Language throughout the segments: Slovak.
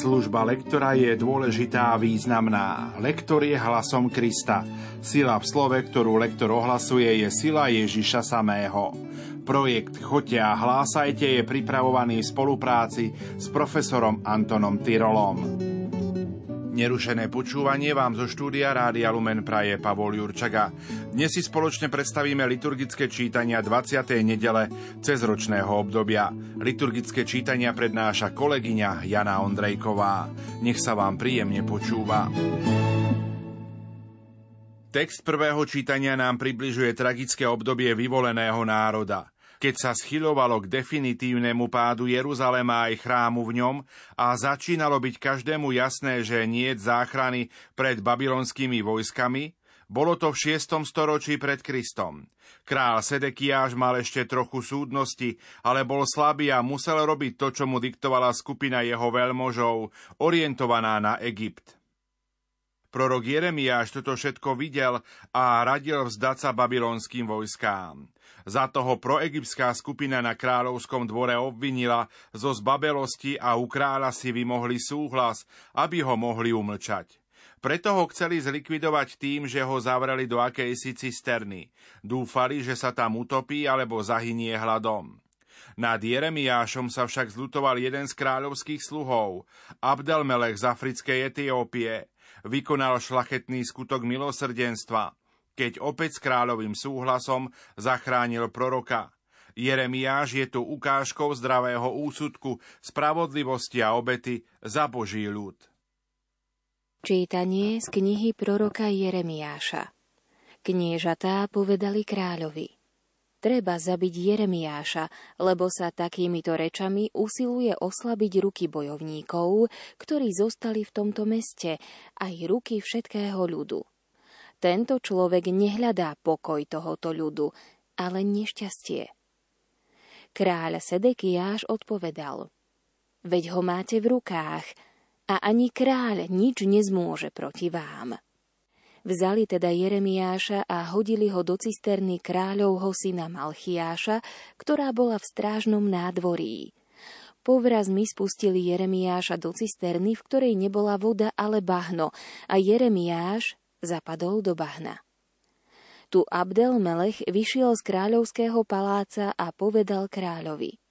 Služba lektora je dôležitá a významná. Lektor je hlasom Krista. Sila v slove, ktorú lektor ohlasuje, je sila Ježiša samého. Projekt Choďte a hlásajte je pripravovaný v spolupráci s profesorom Antonom Tyrolom. Nerušené počúvanie vám zo štúdia Rádia Lumen praje Pavol Jurčaga. Dnes si spoločne predstavíme liturgické čítania 20. nedele cez ročného obdobia. Liturgické čítania prednáša kolegyňa Jana Ondrejková. Nech sa vám príjemne počúva. Text prvého čítania nám približuje tragické obdobie vyvoleného národa keď sa schylovalo k definitívnemu pádu Jeruzalema aj chrámu v ňom a začínalo byť každému jasné, že nie záchrany pred babylonskými vojskami, bolo to v 6. storočí pred Kristom. Král Sedekiáš mal ešte trochu súdnosti, ale bol slabý a musel robiť to, čo mu diktovala skupina jeho veľmožov, orientovaná na Egypt. Prorok Jeremiáš toto všetko videl a radil vzdať sa babylonským vojskám. Za toho proegyptská skupina na kráľovskom dvore obvinila zo zbabelosti a u kráľa si vymohli súhlas, aby ho mohli umlčať. Preto ho chceli zlikvidovať tým, že ho zavreli do akejsi cisterny. Dúfali, že sa tam utopí alebo zahynie hladom. Nad Jeremiášom sa však zlutoval jeden z kráľovských sluhov, Abdelmelech z africkej Etiópie. Vykonal šlachetný skutok milosrdenstva keď opäť s kráľovým súhlasom zachránil proroka. Jeremiáš je tu ukážkou zdravého úsudku, spravodlivosti a obety za Boží ľud. Čítanie z knihy proroka Jeremiáša Kniežatá povedali kráľovi Treba zabiť Jeremiáša, lebo sa takýmito rečami usiluje oslabiť ruky bojovníkov, ktorí zostali v tomto meste, aj ruky všetkého ľudu. Tento človek nehľadá pokoj tohoto ľudu, ale nešťastie. Kráľ Sedekiáš odpovedal, veď ho máte v rukách a ani kráľ nič nezmôže proti vám. Vzali teda Jeremiáša a hodili ho do cisterny kráľovho syna Malchiáša, ktorá bola v strážnom nádvorí. Povrazmi spustili Jeremiáša do cisterny, v ktorej nebola voda, ale bahno, a Jeremiáš, zapadol do bahna. Tu Abdel Melech vyšiel z kráľovského paláca a povedal kráľovi.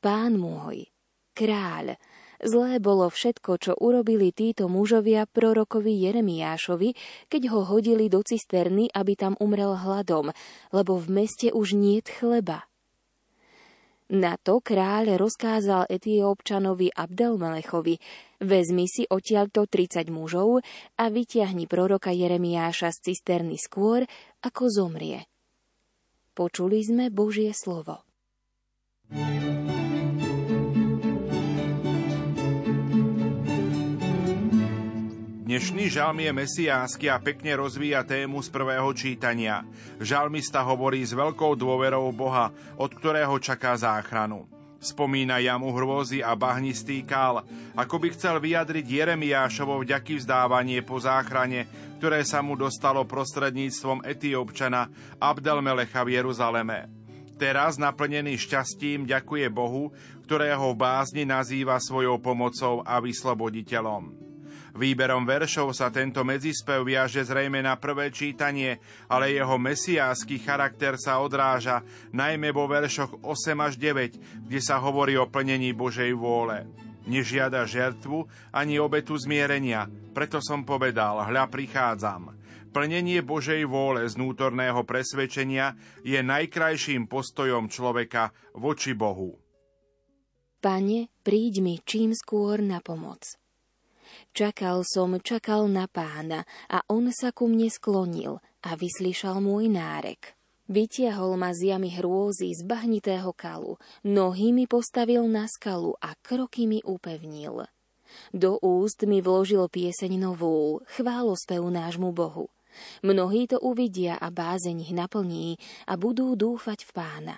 Pán môj, kráľ, zlé bolo všetko, čo urobili títo mužovia prorokovi Jeremiášovi, keď ho hodili do cisterny, aby tam umrel hladom, lebo v meste už niet chleba. Na to kráľ rozkázal Etiópčanovi Abdelmelechovi, vezmi si odtiaľto 30 mužov a vytiahni proroka Jeremiáša z cisterny skôr, ako zomrie. Počuli sme Božie slovo. Dnešný žalm je mesiánsky a pekne rozvíja tému z prvého čítania. Žalmista hovorí s veľkou dôverou Boha, od ktorého čaká záchranu. Spomína jamu hrôzy a bahnistý kál, ako by chcel vyjadriť Jeremiášovo vďaky vzdávanie po záchrane, ktoré sa mu dostalo prostredníctvom Etiópčana Abdelmelecha v Jeruzaleme. Teraz, naplnený šťastím, ďakuje Bohu, ktorého v bázni nazýva svojou pomocou a vysloboditeľom. Výberom veršov sa tento medzispev viaže zrejme na prvé čítanie, ale jeho mesiánsky charakter sa odráža najmä vo veršoch 8 až 9, kde sa hovorí o plnení Božej vôle. Nežiada žertvu ani obetu zmierenia, preto som povedal, hľa prichádzam. Plnenie Božej vôle z vnútorného presvedčenia je najkrajším postojom človeka voči Bohu. Pane, príď mi čím skôr na pomoc. Čakal som, čakal na pána a on sa ku mne sklonil a vyslyšal môj nárek. Vytiahol ma z jamy hrôzy z bahnitého kalu, nohy mi postavil na skalu a kroky mi upevnil. Do úst mi vložil pieseň novú, chválospev nášmu Bohu. Mnohí to uvidia a bázeň ich naplní a budú dúfať v pána.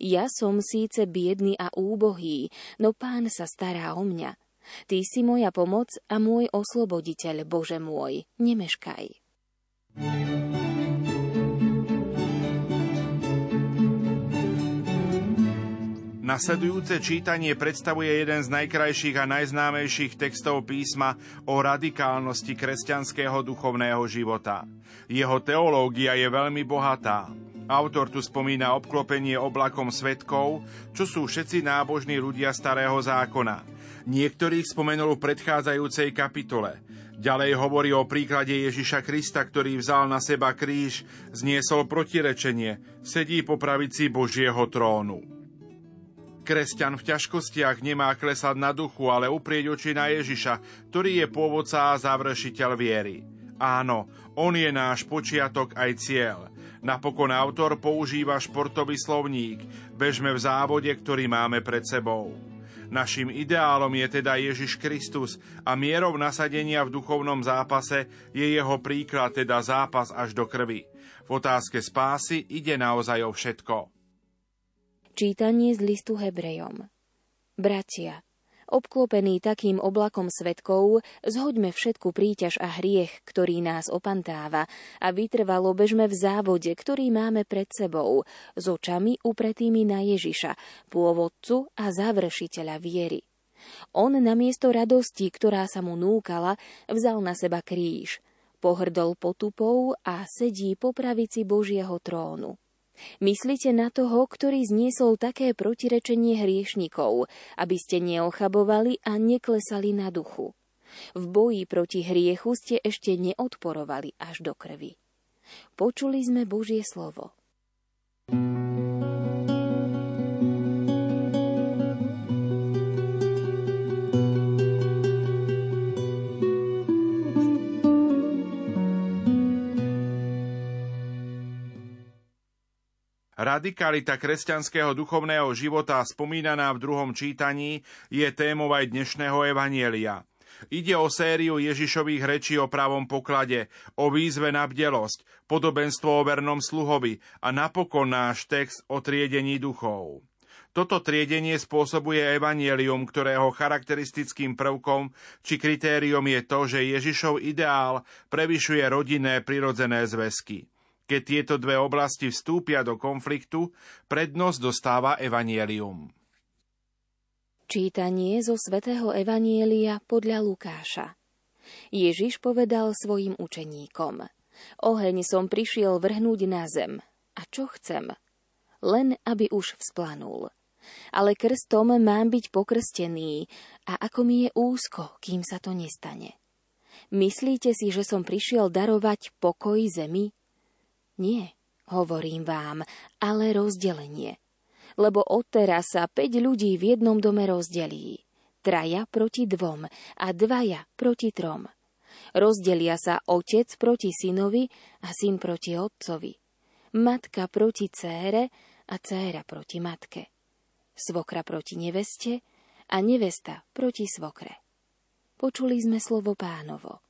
Ja som síce biedný a úbohý, no pán sa stará o mňa – Ty si moja pomoc a môj osloboditeľ, Bože môj, nemeškaj. Nasledujúce čítanie predstavuje jeden z najkrajších a najznámejších textov písma o radikálnosti kresťanského duchovného života. Jeho teológia je veľmi bohatá. Autor tu spomína obklopenie oblakom svetkov, čo sú všetci nábožní ľudia starého zákona. Niektorých spomenul v predchádzajúcej kapitole. Ďalej hovorí o príklade Ježiša Krista, ktorý vzal na seba kríž, zniesol protirečenie, sedí po pravici Božieho trónu. Kresťan v ťažkostiach nemá klesať na duchu, ale uprieť oči na Ježiša, ktorý je pôvodca a završiteľ viery. Áno, on je náš počiatok aj cieľ. Napokon autor používa športový slovník. Bežme v závode, ktorý máme pred sebou. Našim ideálom je teda Ježiš Kristus a mierou nasadenia v duchovnom zápase je jeho príklad, teda zápas až do krvi. V otázke spásy ide naozaj o všetko. Čítanie z listu Hebrejom Bratia, obklopení takým oblakom svetkov, zhoďme všetku príťaž a hriech, ktorý nás opantáva a vytrvalo bežme v závode, ktorý máme pred sebou, s očami upretými na Ježiša, pôvodcu a završiteľa viery. On namiesto radosti, ktorá sa mu núkala, vzal na seba kríž, pohrdol potupou a sedí po pravici Božieho trónu. Myslíte na toho, ktorý zniesol také protirečenie hriešnikov, aby ste neochabovali a neklesali na duchu. V boji proti hriechu ste ešte neodporovali až do krvi. Počuli sme Božie slovo. Radikalita kresťanského duchovného života spomínaná v druhom čítaní je témou aj dnešného evanielia. Ide o sériu Ježišových rečí o pravom poklade, o výzve na bdelosť, podobenstvo o vernom sluhovi a napokon náš text o triedení duchov. Toto triedenie spôsobuje evanielium, ktorého charakteristickým prvkom či kritériom je to, že Ježišov ideál prevyšuje rodinné prirodzené zväzky. Keď tieto dve oblasti vstúpia do konfliktu, prednosť dostáva evanielium. Čítanie zo svätého Evanielia podľa Lukáša Ježiš povedal svojim učeníkom Oheň som prišiel vrhnúť na zem. A čo chcem? Len aby už vzplanul. Ale krstom mám byť pokrstený a ako mi je úzko, kým sa to nestane. Myslíte si, že som prišiel darovať pokoj zemi? Nie, hovorím vám, ale rozdelenie. Lebo odteraz sa päť ľudí v jednom dome rozdelí. Traja proti dvom a dvaja proti trom. Rozdelia sa otec proti synovi a syn proti otcovi. Matka proti cére a céra proti matke. Svokra proti neveste a nevesta proti svokre. Počuli sme slovo pánovo.